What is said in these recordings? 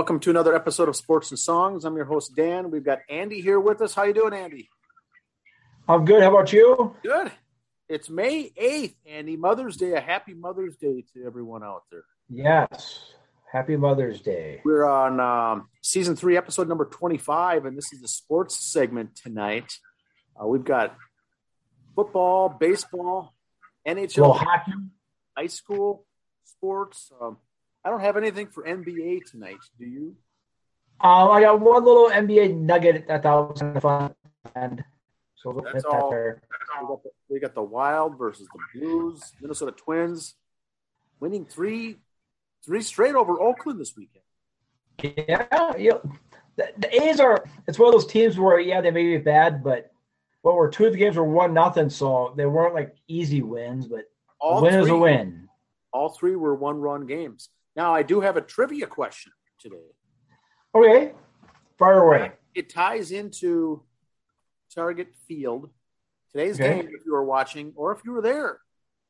Welcome to another episode of Sports and Songs. I'm your host Dan. We've got Andy here with us. How you doing, Andy? I'm good. How about you? Good. It's May 8th, Andy. Mother's Day. A happy Mother's Day to everyone out there. Yes. Happy Mother's Day. We're on um, season three, episode number 25, and this is the sports segment tonight. Uh, we've got football, baseball, NHL, hockey, high school sports. Um, I don't have anything for NBA tonight. Do you? Um, I got one little NBA nugget that I thought was kind of fun, and so we'll That's all. that. We got, the, we got the Wild versus the Blues. Minnesota Twins winning three three straight over Oakland this weekend. Yeah, yeah. The, the A's are. It's one of those teams where yeah, they may be bad, but what were two of the games were one nothing, so they weren't like easy wins, but a All win is a win. All three were one run games. Now I do have a trivia question today. Okay, fire away. It ties into Target Field. Today's Okay. game, if you were watching or if you were there,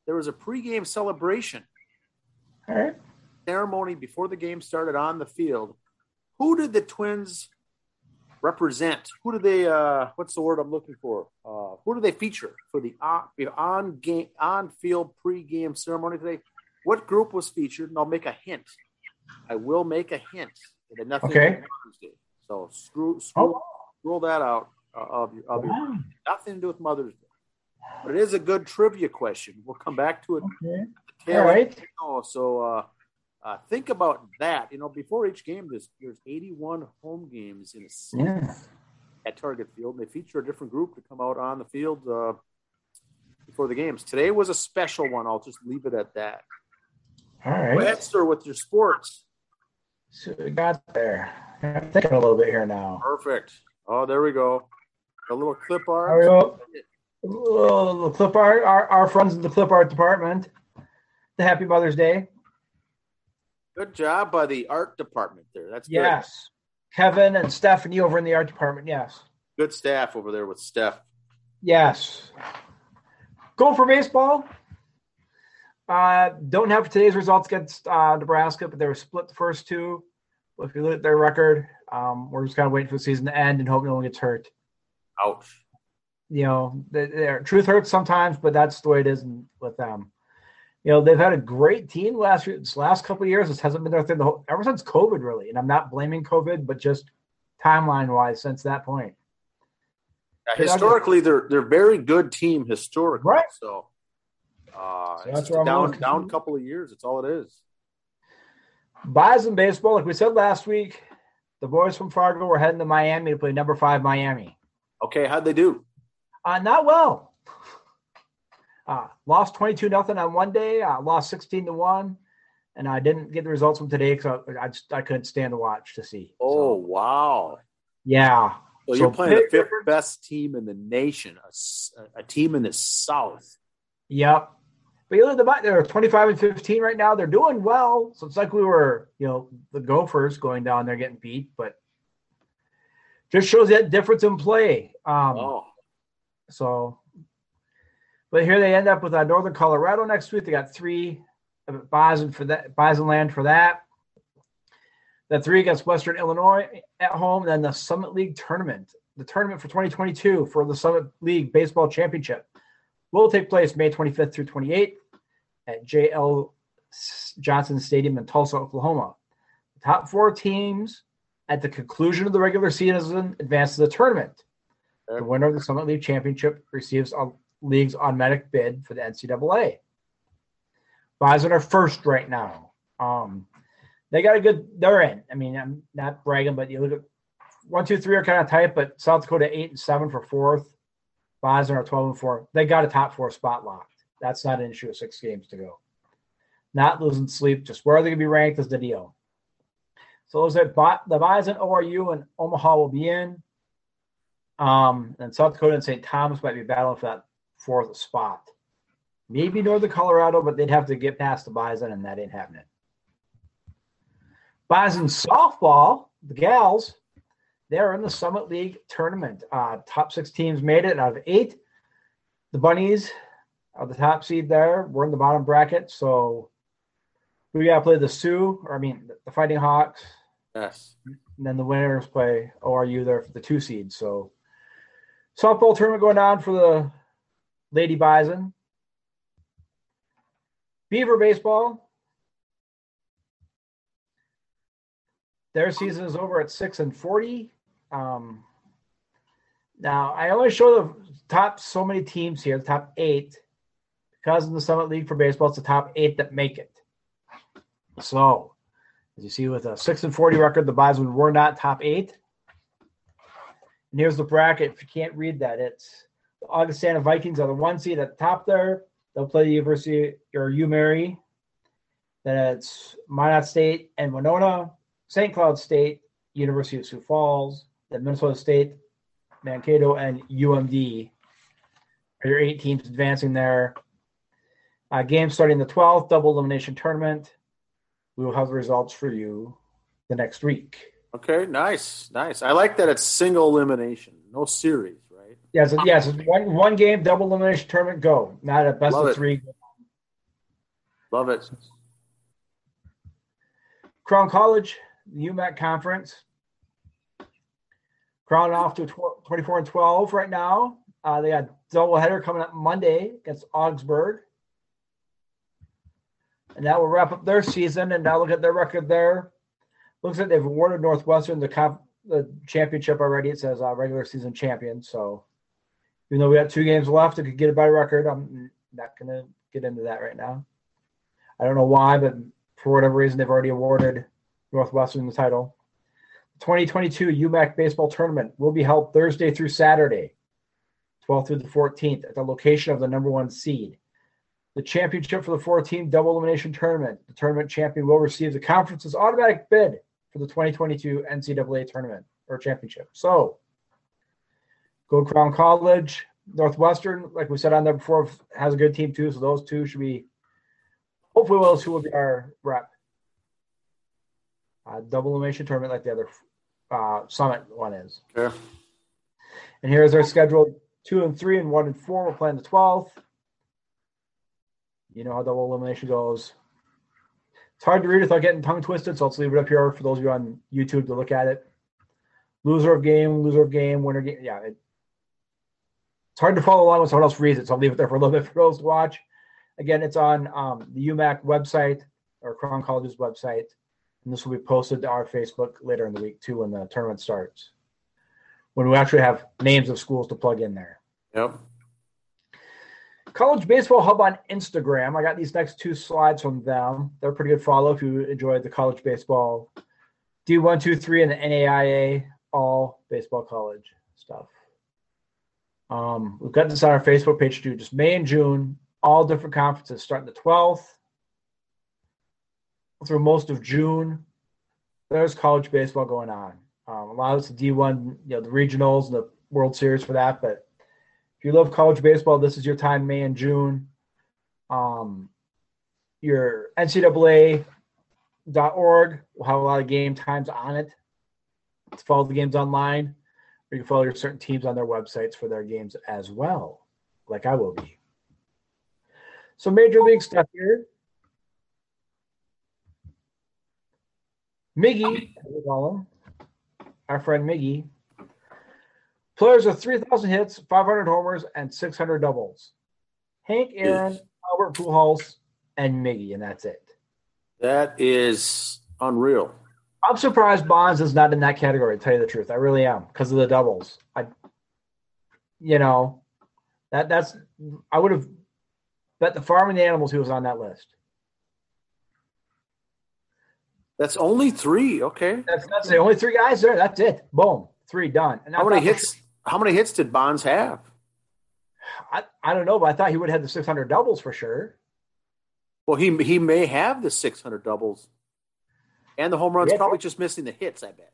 there was a pregame celebration All right. ceremony before the game started on the field. Who did the Twins represent? Who do they? Uh, what's the word I'm looking for? Uh, who do they feature for the on, on game on field pregame ceremony today? What group was featured? And I'll make a hint. I will make a hint. It had nothing to do Okay. with Mother's Day. So screw screw Oh, rule that out uh, of your of your wow. nothing to do with Mother's Day. But it is a good trivia question. We'll come back to it okay. All right. Oh, so uh, uh, think about that. You know, before each game, there's there's 81 home games in a season Yeah. at Target Field. And they feature a different group to come out on the field uh, before the games. Today was a special one. I'll just leave it at that. All Go ahead, right. with your sports. So we got there. I'm thinking a little bit here now. Perfect. Oh, there we go. A little clip There we art. go. Little, clip art, our, our friends in the clip art department. The Happy Mother's Day. Good job by the art department there. That's good. Yes. Kevin and Stephanie over in the art department. Yes. Good staff over there with Steph. Yes. Go for baseball. Uh, don't have today's results against uh, Nebraska, but they were split the first two. If you look at their record, um, we're just kind of waiting for the season to end and hope no one gets hurt. Ouch. you know, their truth hurts sometimes, but that's the way it is with them. You know, they've had a great team last year, this last couple of years. This hasn't been their thing the whole, ever since COVID, really. And I'm not blaming COVID, but just timeline wise since that point. Yeah, historically, they're they're very good team historically. Right. So, uh, So that's where down down couple of years. That's all it is. Bison baseball, like we said last week, the boys from Fargo were heading to Miami to play number five Miami. Okay, how'd they do? Uh, not well. Uh, lost 22 nothing on one day, uh, lost 16 to 1. And I didn't get the results from today because I, I just I couldn't stand to watch to see. Oh So, wow! yeah. So, So you're playing the fifth best team in the nation, a team in the South. Yep. But you look at the they're 25 and 15 right now. They're doing well. So it's like we were, you know, the Gophers going down there getting beat, but just shows that difference in play. Um, Oh, So, but here they end up with uh, Northern Colorado next week. They got three uh, Bison for that, Bison land for that. The three against Western Illinois at home. Then the Summit League tournament, the tournament for 2022 for the Summit League Baseball Championship, will take place May 25th through 28th at J.L. Johnson Stadium in Tulsa, Oklahoma. The top four teams at the conclusion of the regular season advance to the tournament. The winner of the Summit League Championship receives a league's automatic bid for the NCAA. Bison are first right now. Um, they got a good. They're in. I mean, I'm not bragging, but you look at one, two, three are kind of tight, but South Dakota eight and seven for fourth. Bison are twelve and four. They got a top four spot locked. That's not an issue with six games to go. Not losing sleep. Just where are they going to be ranked is the deal. So those are the Bison, ORU, and Omaha will be in. Um, and South Dakota and St. Thomas might be battling for that fourth spot. Maybe Northern Colorado, but they'd have to get past the Bison, and that ain't happening. Bison softball, the gals, they're in the Summit League tournament. Uh, top six teams made it out of eight. The Bunnies are the top seed there. We're in the bottom bracket, so we got to play the Sioux, or I mean, the Fighting Hawks, Yes. And then the winners play ORU there for the two seed. So softball tournament going on for the Lady Bison. Beaver baseball. Their season is over at six and forty. Um, now I only show the top so many teams here, the top eight, because in the Summit League for baseball, it's the top eight that make it. So, as you see, with a six and forty record, the Bison were not top eight. And here's the bracket. If you can't read that, it's the Augustana Vikings are the one seed at the top there. They'll play the University or UMary. Then it's Minot State and Winona, St. Cloud State, University of Sioux Falls, then Minnesota State, Mankato, and UMD are your eight teams advancing there. Uh, game starting the 12th, double elimination tournament. We will have the results for you the next week. Okay, nice, nice. I like that it's single elimination, no series, right? Yes, yes, one one game double elimination tournament. Go, not a best Love of it. three. Love it. Crown College, the UMAC conference. Crown off to tw- 24 and 12 right now. Uh, they got doubleheader coming up Monday against Augsburg. And that will wrap up their season. And now look at their record there. Looks like they've awarded Northwestern the comp- the championship already. It says uh, regular season champion. So even though we got two games left, it could get a better record. I'm not going to get into that right now. I don't know why, but for whatever reason, they've already awarded Northwestern the title. 2022 UMAC baseball tournament will be held Thursday through Saturday, 12th through the 14th, at the location of the number one seed. The championship for the four team double elimination tournament. The tournament champion will receive the conference's automatic bid for the 2022 NCAA tournament or championship. So, go Crown College. Northwestern, like we said on there before, has a good team too. So, those two should be hopefully those two will be our rep. Uh, double elimination tournament like the other uh, summit one is. Okay. And here's our schedule: two and three, and one and four. We're playing the twelfth. You know how double elimination goes. It's hard to read without getting tongue twisted, so let's leave it up here for those of you on YouTube to look at it. Loser of game, loser of game, winner game. Yeah, it, it's hard to follow along when someone else reads it, so I'll leave it there for a little bit for those to watch. Again, it's on um, the UMAC website or Crown College's website, and this will be posted to our Facebook later in the week too when the tournament starts. When we actually have names of schools to plug in there. Yep. College Baseball Hub on Instagram. I got these next two slides from them. They're pretty good follow if you enjoyed the college baseball D123 and the NAIA all baseball college stuff. Um, we've got this on our Facebook page too. Just May and June, all different conferences starting the 12th through most of June. There's college baseball going on. Um, a lot of it's D1, you know, the regionals and the World Series for that, but if you love college baseball, this is your time, May and June. Um, your NCAA.org will have a lot of game times on it. To follow the games online, or you can follow your certain teams on their websites for their games as well, like I will be. So, major league stuff here. Miggy, our friend Miggy, Players with 3,000 hits, 500 homers, and 600 doubles. Hank Aaron, Albert Pujols, and Miggy, and that's it. That is unreal. I'm surprised Bonds is not in that category. To tell you the truth, I really am because of the doubles. I, you know, that that's I would have bet the farm and the animals he was on that list. That's only three. Okay. That's that's the only three guys there. That's it. Boom, three done. And How many hits? How many hits did Bonds have? I, I don't know, but I thought he would have the 600 doubles for sure. Well, he he may have the 600 doubles, and the home runs. Yeah. Probably just missing the hits. I bet.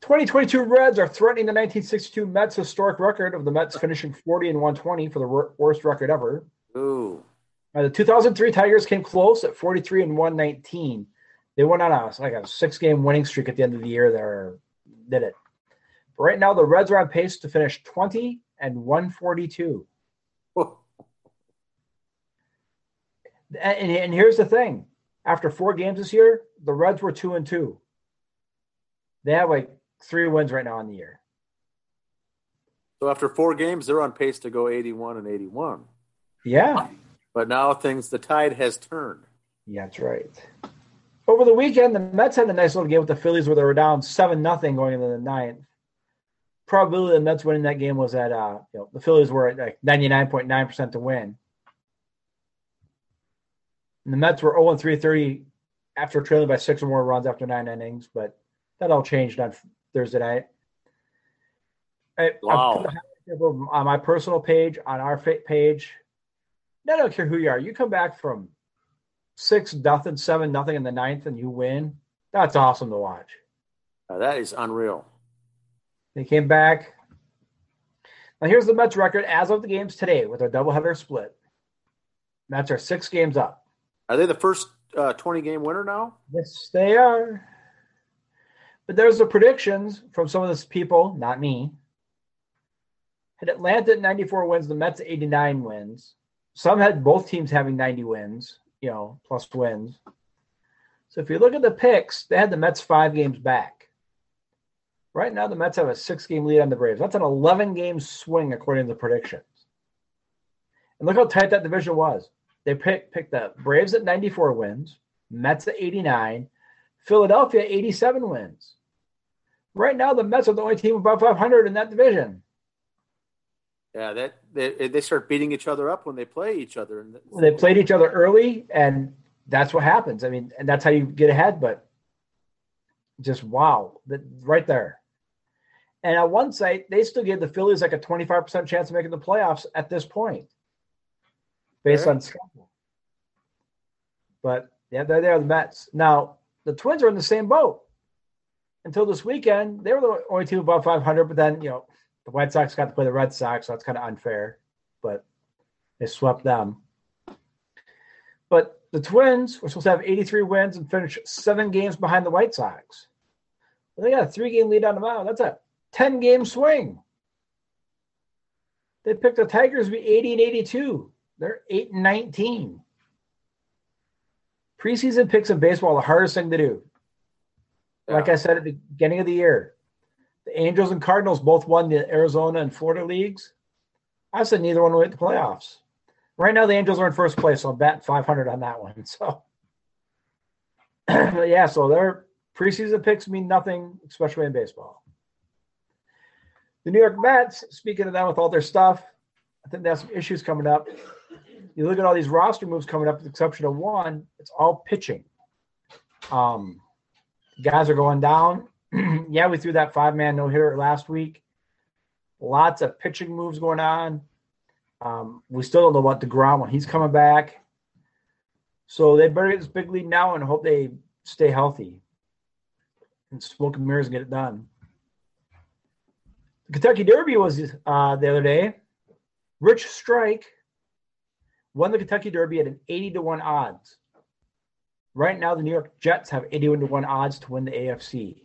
2022 Reds are threatening the 1962 Mets historic record of the Mets finishing 40 and 120 for the worst record ever. Ooh. Uh, the 2003 Tigers came close at 43 and 119. They went on a like a six game winning streak at the end of the year. There did it. But right now, the Reds are on pace to finish 20 and 142. And, and, and here's the thing: After four games this year, the Reds were two and two. They have like three wins right now in the year. So after four games, they're on pace to go 81 and 81. Yeah. But now things, the tide has turned. Yeah, that's right. Over the weekend, the Mets had a nice little game with the Phillies where they were down seven nothing going into the ninth. Probability of the Mets winning that game was at uh, you know, the Phillies were at like ninety nine point nine percent to win. And the Mets were 0 3 30 after trailing by six or more runs after nine innings, but that all changed on Thursday night. I, wow. On my personal page, on our page, I don't care who you are. You come back from six nothing, seven nothing in the ninth, and you win. That's awesome to watch. Uh, that is unreal. They came back. Now here's the Mets record as of the games today with a doubleheader split. Mets are six games up. Are they the first uh, 20 game winner now? Yes, they are. But there's the predictions from some of these people, not me. Had Atlanta at 94 wins, the Mets 89 wins. Some had both teams having 90 wins, you know, plus wins. So if you look at the picks, they had the Mets five games back. Right now, the Mets have a six game lead on the Braves. That's an 11 game swing according to the predictions. And look how tight that division was. They picked, picked the Braves at 94 wins, Mets at 89, Philadelphia 87 wins. Right now, the Mets are the only team above 500 in that division. Yeah, that they, eh, they start beating each other up when they play each other. And They played each other early, and that's what happens. I mean, and that's how you get ahead. But just wow, that right there. And at one site, they still gave the Phillies like a 25% chance of making the playoffs at this point, based on schedule. But yeah, they're there, the Mets. Now, the Twins are in the same boat. Until this weekend, they were the only team above 500, but then, you know, the White Sox got to play the Red Sox, so that's kind of unfair, but they swept them. But the Twins were supposed to have 83 wins and finish seven games behind the White Sox. Well, they got a three game lead on the mound. That's a 10 game swing. They picked the Tigers to be 80 and 82. They're 8 and 19. Preseason picks in baseball the hardest thing to do. Yeah. Like I said at the beginning of the year, the Angels and Cardinals both won the Arizona and Florida leagues. I said neither one will make the playoffs. Right now, the Angels are in first place, so I'll bet 500 on that one. So, yeah, so their preseason picks mean nothing, especially in baseball. The New York Mets, speaking of them with all their stuff, I think they have some issues coming up. You look at all these roster moves coming up, with the exception of one, it's all pitching. Um, guys are going down. yeah, we threw that five man no hitter last week. Lots of pitching moves going on. Um, we still don't know what DeGrom when he's coming back. So they better get this big lead now and hope they stay healthy and smoke and mirrors and get it done. The Kentucky Derby was uh, the other day. Rich Strike won the Kentucky Derby at an 80 to 1 odds. Right now, the New York Jets have 81 to 1 odds to win the AFC.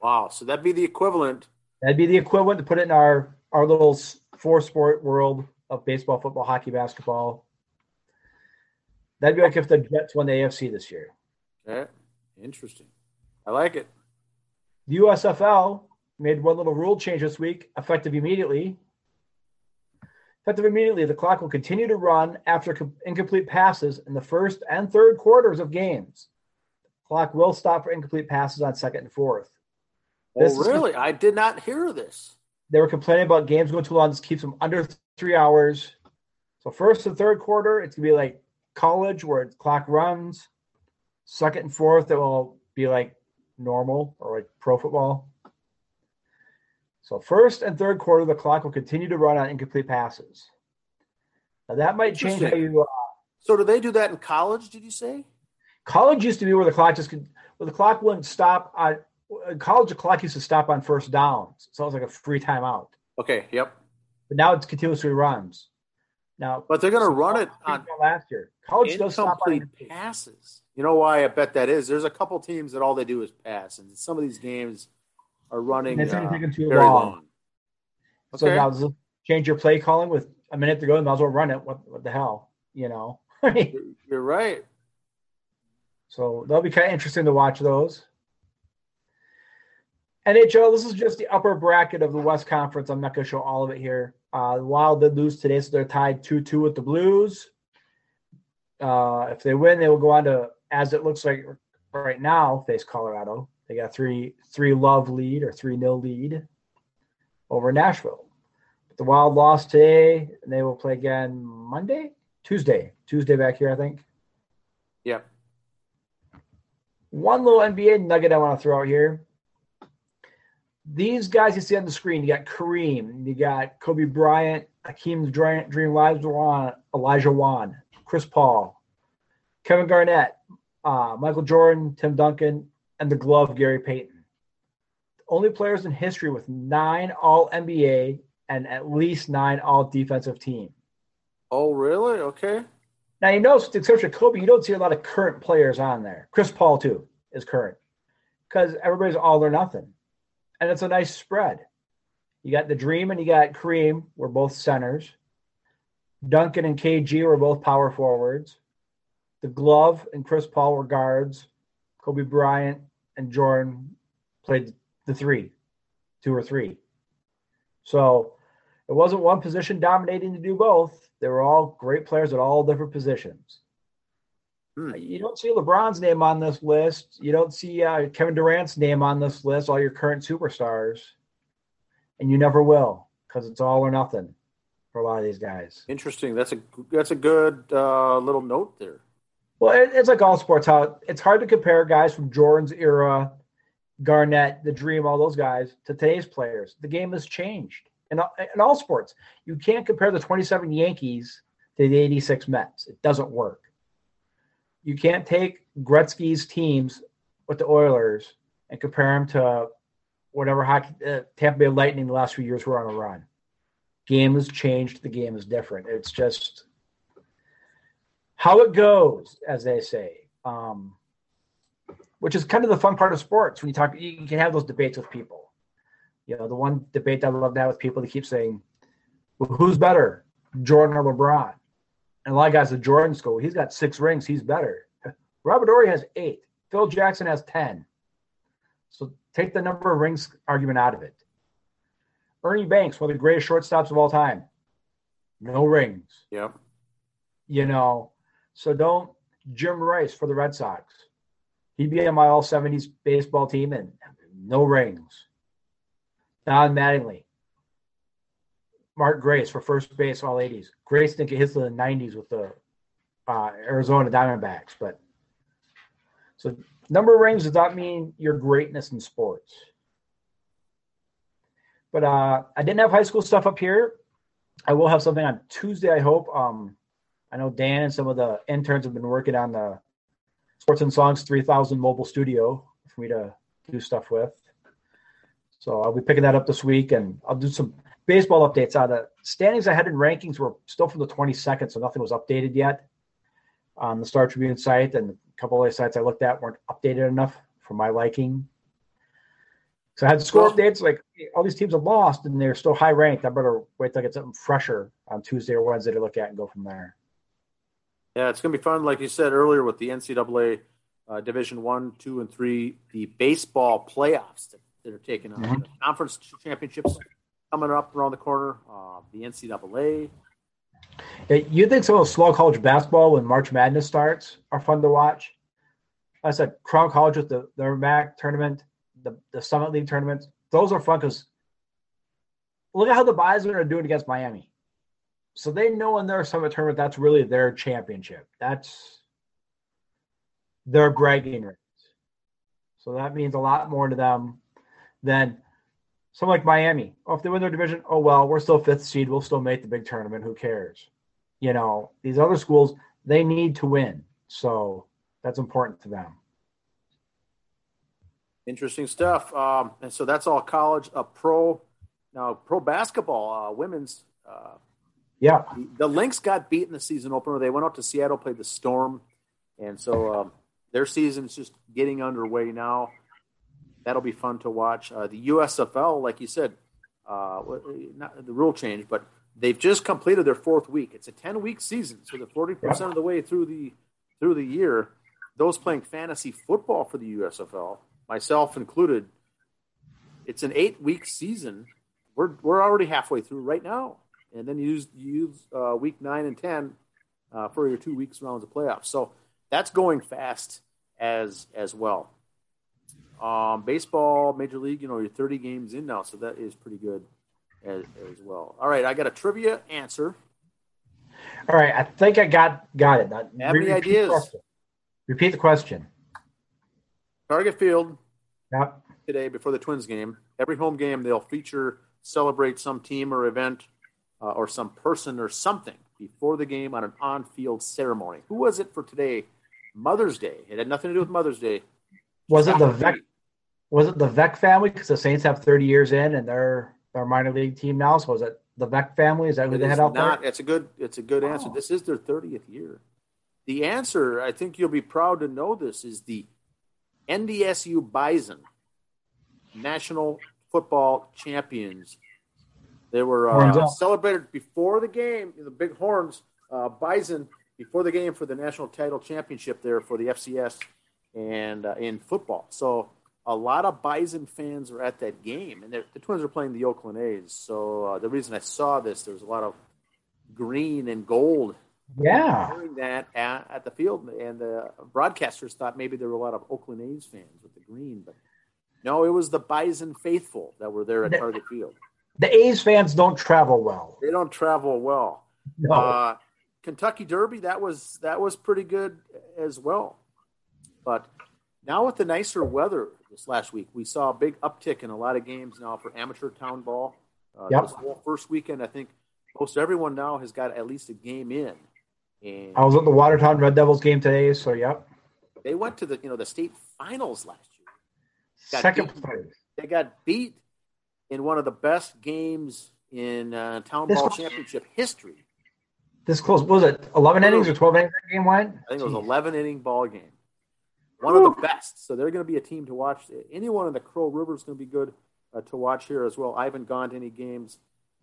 Wow. So that'd be the equivalent. That'd be the equivalent to put it in our, our little four sport world of baseball, football, hockey, basketball. That'd be like if the Jets won the AFC this year. Yeah. Interesting. I like it. The USFL made one little rule change this week, effective immediately. Effective immediately, the clock will continue to run after incomplete passes in the first and third quarters of games. The clock will stop for incomplete passes on second and fourth. Oh, this really? I did not hear this. They were complaining about games going too long. This keeps them under three hours. So first and third quarter, it's gonna be like college where the clock runs. Second and fourth, it will be like normal or like pro football. So first and third quarter, the clock will continue to run on incomplete passes. Now that might change how you. Uh, so do they do that in college? Did you say? College used to be where the clock just could, where the clock wouldn't stop on college. The clock used to stop on first downs, so it was like a free timeout. Okay. Yep. But now it's continuously runs. Now, but they're going to run it on last year. College does stop on passes. You know why I bet that is? There's a couple teams that all they do is pass, and some of these games are running. It's uh, taking too very long. long. So Okay. now change your play calling with a minute to go. and might as well run it. What, what the hell? You know. You're- You're right. So they'll be kind of interesting to watch those. NHL, this is just the upper bracket of the West Conference. I'm not going to show all of it here. Uh, the Wild did lose today, so they're tied 2 2 with the Blues. Uh, if they win, they will go on to, as it looks like right now, face Colorado. They got three three love lead or three nil lead over Nashville. But the Wild lost today, and they will play again Monday, Tuesday, Tuesday back here, I think. Yeah. One little NBA nugget I want to throw out here. These guys you see on the screen, you got Kareem, you got Kobe Bryant, Hakeem Dream, Dream Elijah Olajuwon, Chris Paul, Kevin Garnett, uh, Michael Jordan, Tim Duncan, and the glove Gary Payton. Only players in history with nine All NBA and at least nine All Defensive Team. Oh, really? Okay. Now you know, except for Kobe, you don't see a lot of current players on there. Chris Paul too is current because everybody's all or nothing, and it's a nice spread. You got the Dream and you got Kareem. We're both centers. Duncan and KG were both power forwards. The Glove and Chris Paul were guards. Kobe Bryant and Jordan played the three, two or three. So it wasn't one position dominating to do both. They were all great players at all different positions. Hmm. You don't see LeBron's name on this list. You don't see uh, Kevin Durant's name on this list, all your current superstars. And you never will because it's all or nothing for a lot of these guys. Interesting. That's a that's a good uh, little note there. Well, it, it's like all sports. How it's hard to compare guys from Jordan's era, Garnett, the Dream, all those guys to today's players. The game has changed in, in all sports. You can't compare the 27 Yankees to the 86 Mets. It doesn't work. You can't take Gretzky's teams with the Oilers and compare them to whatever hockey, uh, Tampa Bay Lightning the last few years were on a run. Game has changed. The game is different. It's just how it goes, as they say. Um, which is kind of the fun part of sports when you talk. You can have those debates with people. You know, the one debate I love have with people, they keep saying, well, "Who's better, Jordan or LeBron?" And a lot of guys at Jordan school, he's got six rings, he's better. Robert Horry has eight. Phil Jackson has ten. So take the number of rings argument out of it. Ernie Banks, one of the greatest shortstops of all time, no rings. Yep. You know, so don't Jim Rice for the Red Sox. He'd be on my all 70s baseball team and no rings. Don Mattingly. Mark Grace for first base all 80s. Grace didn't get hits in the 90s with the uh, Arizona Diamondbacks, but so number of rings does not mean your greatness in sports. But uh, I didn't have high school stuff up here. I will have something on Tuesday, I hope. Um, I know Dan and some of the interns have been working on the Sports and Songs 3000 mobile studio for me to do stuff with. So I'll be picking that up this week and I'll do some baseball updates on the standings I had in rankings were still from the 22nd, so nothing was updated yet on the Star Tribune site. And a couple of sites I looked at weren't updated enough for my liking. So I had score updates like all these teams have lost and they're still high ranked. I better wait till I get something fresher on Tuesday or Wednesday to look at and go from there. Yeah, it's going to be fun, like you said earlier, with the NCAA uh, Division One, Two, and Three, the baseball playoffs that, that are taking on mm-hmm. the conference championships coming up around the corner. Uh, the NCAA. You think some of the slow college basketball when March Madness starts are fun to watch? I said Crown College with the the MAC tournament, the the Summit League tournaments. Those are fun because look at how the Bison are doing against Miami. So they know in their summit tournament that's really their championship. That's their bragging rights. So that means a lot more to them than someone like Miami. Oh, if they win their division, oh well, we're still fifth seed. We'll still make the big tournament. Who cares? You know, these other schools, they need to win. So that's important to them. Interesting stuff. Um, and so that's all college, uh, pro. Now, pro basketball, uh, women's uh, yeah. The Lynx got beat in the season opener. They went up to Seattle, played the Storm, and so um, their season's just getting underway now. That'll be fun to watch. Uh, the USFL, like you said, uh, not the rule change, but they've just completed their fourth week. It's a ten week season, so they're forty percent of the way through the through the year. those playing fantasy football for the USFL, myself included, it's an eight week season. We're, we're already halfway through right now. And then you use, use uh, week nine and 10 uh, for your two weeks rounds of playoffs. So that's going fast as as well. Um, baseball, Major League, you know, you're 30 games in now, so that is pretty good as, as well. All right, I got a trivia answer. All right, I think I got got it. Now, Have any ideas? The repeat the question. Target Field. Yep. Today, before the Twins game, every home game they'll feature celebrate some team or event uh, or some person or something before the game on an on-field ceremony. Who was it for today? Mother's Day. It had nothing to do with Mother's Day. Was it the? Was it the Veeck family? Because the Saints have 30 years in, and they're their minor league team now. So was it the Veeck family? Is that who It they had out not, there? It's a good. It's a good answer. Oh. This is their thirtieth year. The answer, I think you'll be proud to know this, is the NDSU Bison, National Football Champions. They were uh, celebrated before the game. The big horns, uh, Bison, before the game for the national title championship there for the FCS and uh, in football. So a lot of Bison fans were at that game, and the Twins are playing the Oakland A's. So uh, the reason I saw this, there was a lot of green and gold Yeah. doing that at, at the field, and the broadcasters thought maybe there were a lot of Oakland A's fans with the green, but no, it was the Bison faithful that were there at The- Target Field. The A's fans don't travel well. They don't travel well. No. Uh, Kentucky Derby that was that was pretty good as well. But now with the nicer weather this last week, we saw a big uptick in a lot of games now for amateur town ball. Uh, Yep. This whole first weekend, I think most everyone now has got at least a game in, and I was at the Watertown Red Devils game today, so yep. they went to the you know the state finals last year. Got Second beat. place. They got beat in one of the best games in uh, town This ball was- championship history. This close was it? Eleven innings or twelve innings that game went? I think it was Jeez. 11 inning ball game. One of the best. So they're going to be a team to watch. Anyone in the Crow River is going to be good uh, to watch here as well. I haven't gone to any games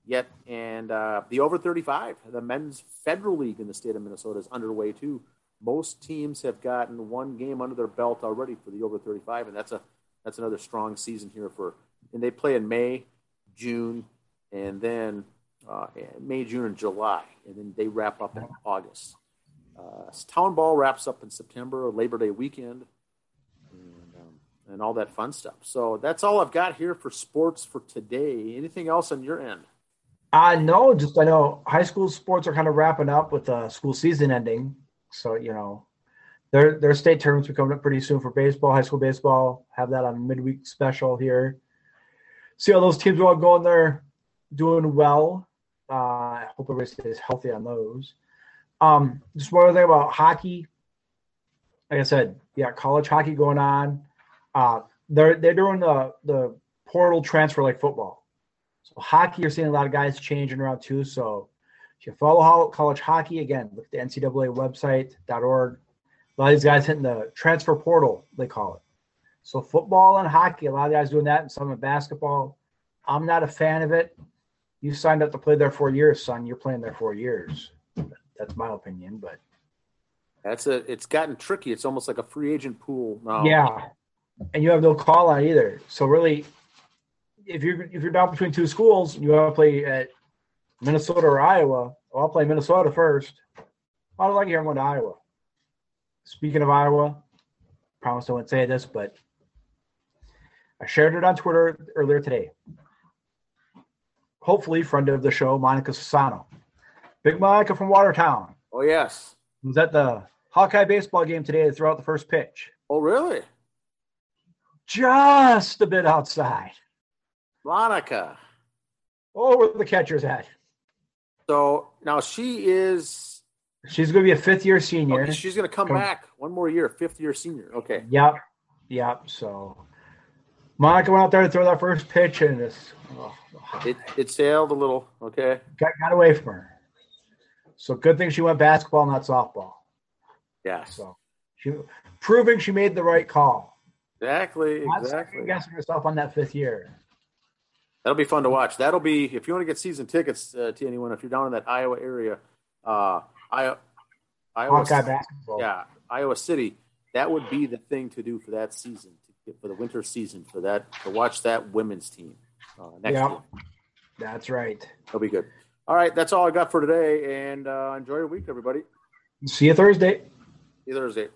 yet. And uh, the over 35, the men's federal league in the state of Minnesota is underway too. Most teams have gotten one game under their belt already for the over 35, and that's a that's another strong season here for. And they play in May, June, and then uh, May, June, and July, and then they wrap up in August. Uh, town ball wraps up in September, Labor Day weekend, and, um, and all that fun stuff. So that's all I've got here for sports for today. Anything else on your end? Uh no, just I know high school sports are kind of wrapping up with the school season ending. So, you know, their their state tournaments are coming up pretty soon for baseball, high school baseball. Have that on midweek special here. See how those teams are all going there, doing well. Uh, I hope everybody stays healthy on those. Um, just one other thing about hockey. Like I said, yeah, college hockey going on. Uh, they're they're doing the the portal transfer like football. So hockey, you're seeing a lot of guys changing around too. So if you follow college hockey, again, look at the NCAA website.org. A lot of these guys hitting the transfer portal, they call it. So football and hockey, a lot of guys doing that, and some in basketball. I'm not a fan of it. You signed up to play there four years, son. You're playing there four years. That's my opinion, but That's a. It's gotten tricky. It's almost like a free agent pool now. yeah, and you have no call on either. So really, if you're if you're down between two schools, you want to play at Minnesota or Iowa. Well, I'll play Minnesota first. I don't like here. I'm going to Iowa. Speaking of Iowa, promise I won't say this, but I shared it on Twitter earlier today. Hopefully, friend of the show, Monika Czinano. Big Monika from Watertown Oh yes. was at the Hawkeye baseball game today to throw out the first pitch. Oh really? Just a bit outside. Monika. Oh, where the catcher's at. So now she is. She's going to be a fifth year senior. Okay, she's going to come Come- back one more year, fifth year senior. Okay. Yep. Yep. So Monika went out there to throw that first pitch and just oh, It it sailed a little. Okay. got, got away from her. So good thing she went basketball, not softball. Yeah. So she proving she made the right call. Exactly. Not Exactly. guessing herself on that fifth year. That'll be fun to watch. That'll be if you want to get season tickets uh, to anyone if you're down in that Iowa area, uh, Iowa, Iowa, Hawkeye basketball. yeah, Iowa City. that would be the thing to do for that season, to, for the winter season, for that to watch that women's team uh, next Yeah. year. That's right. That'll be good. All right, that's all I got for today, and uh, enjoy your week, everybody. See you Thursday. See you Thursday.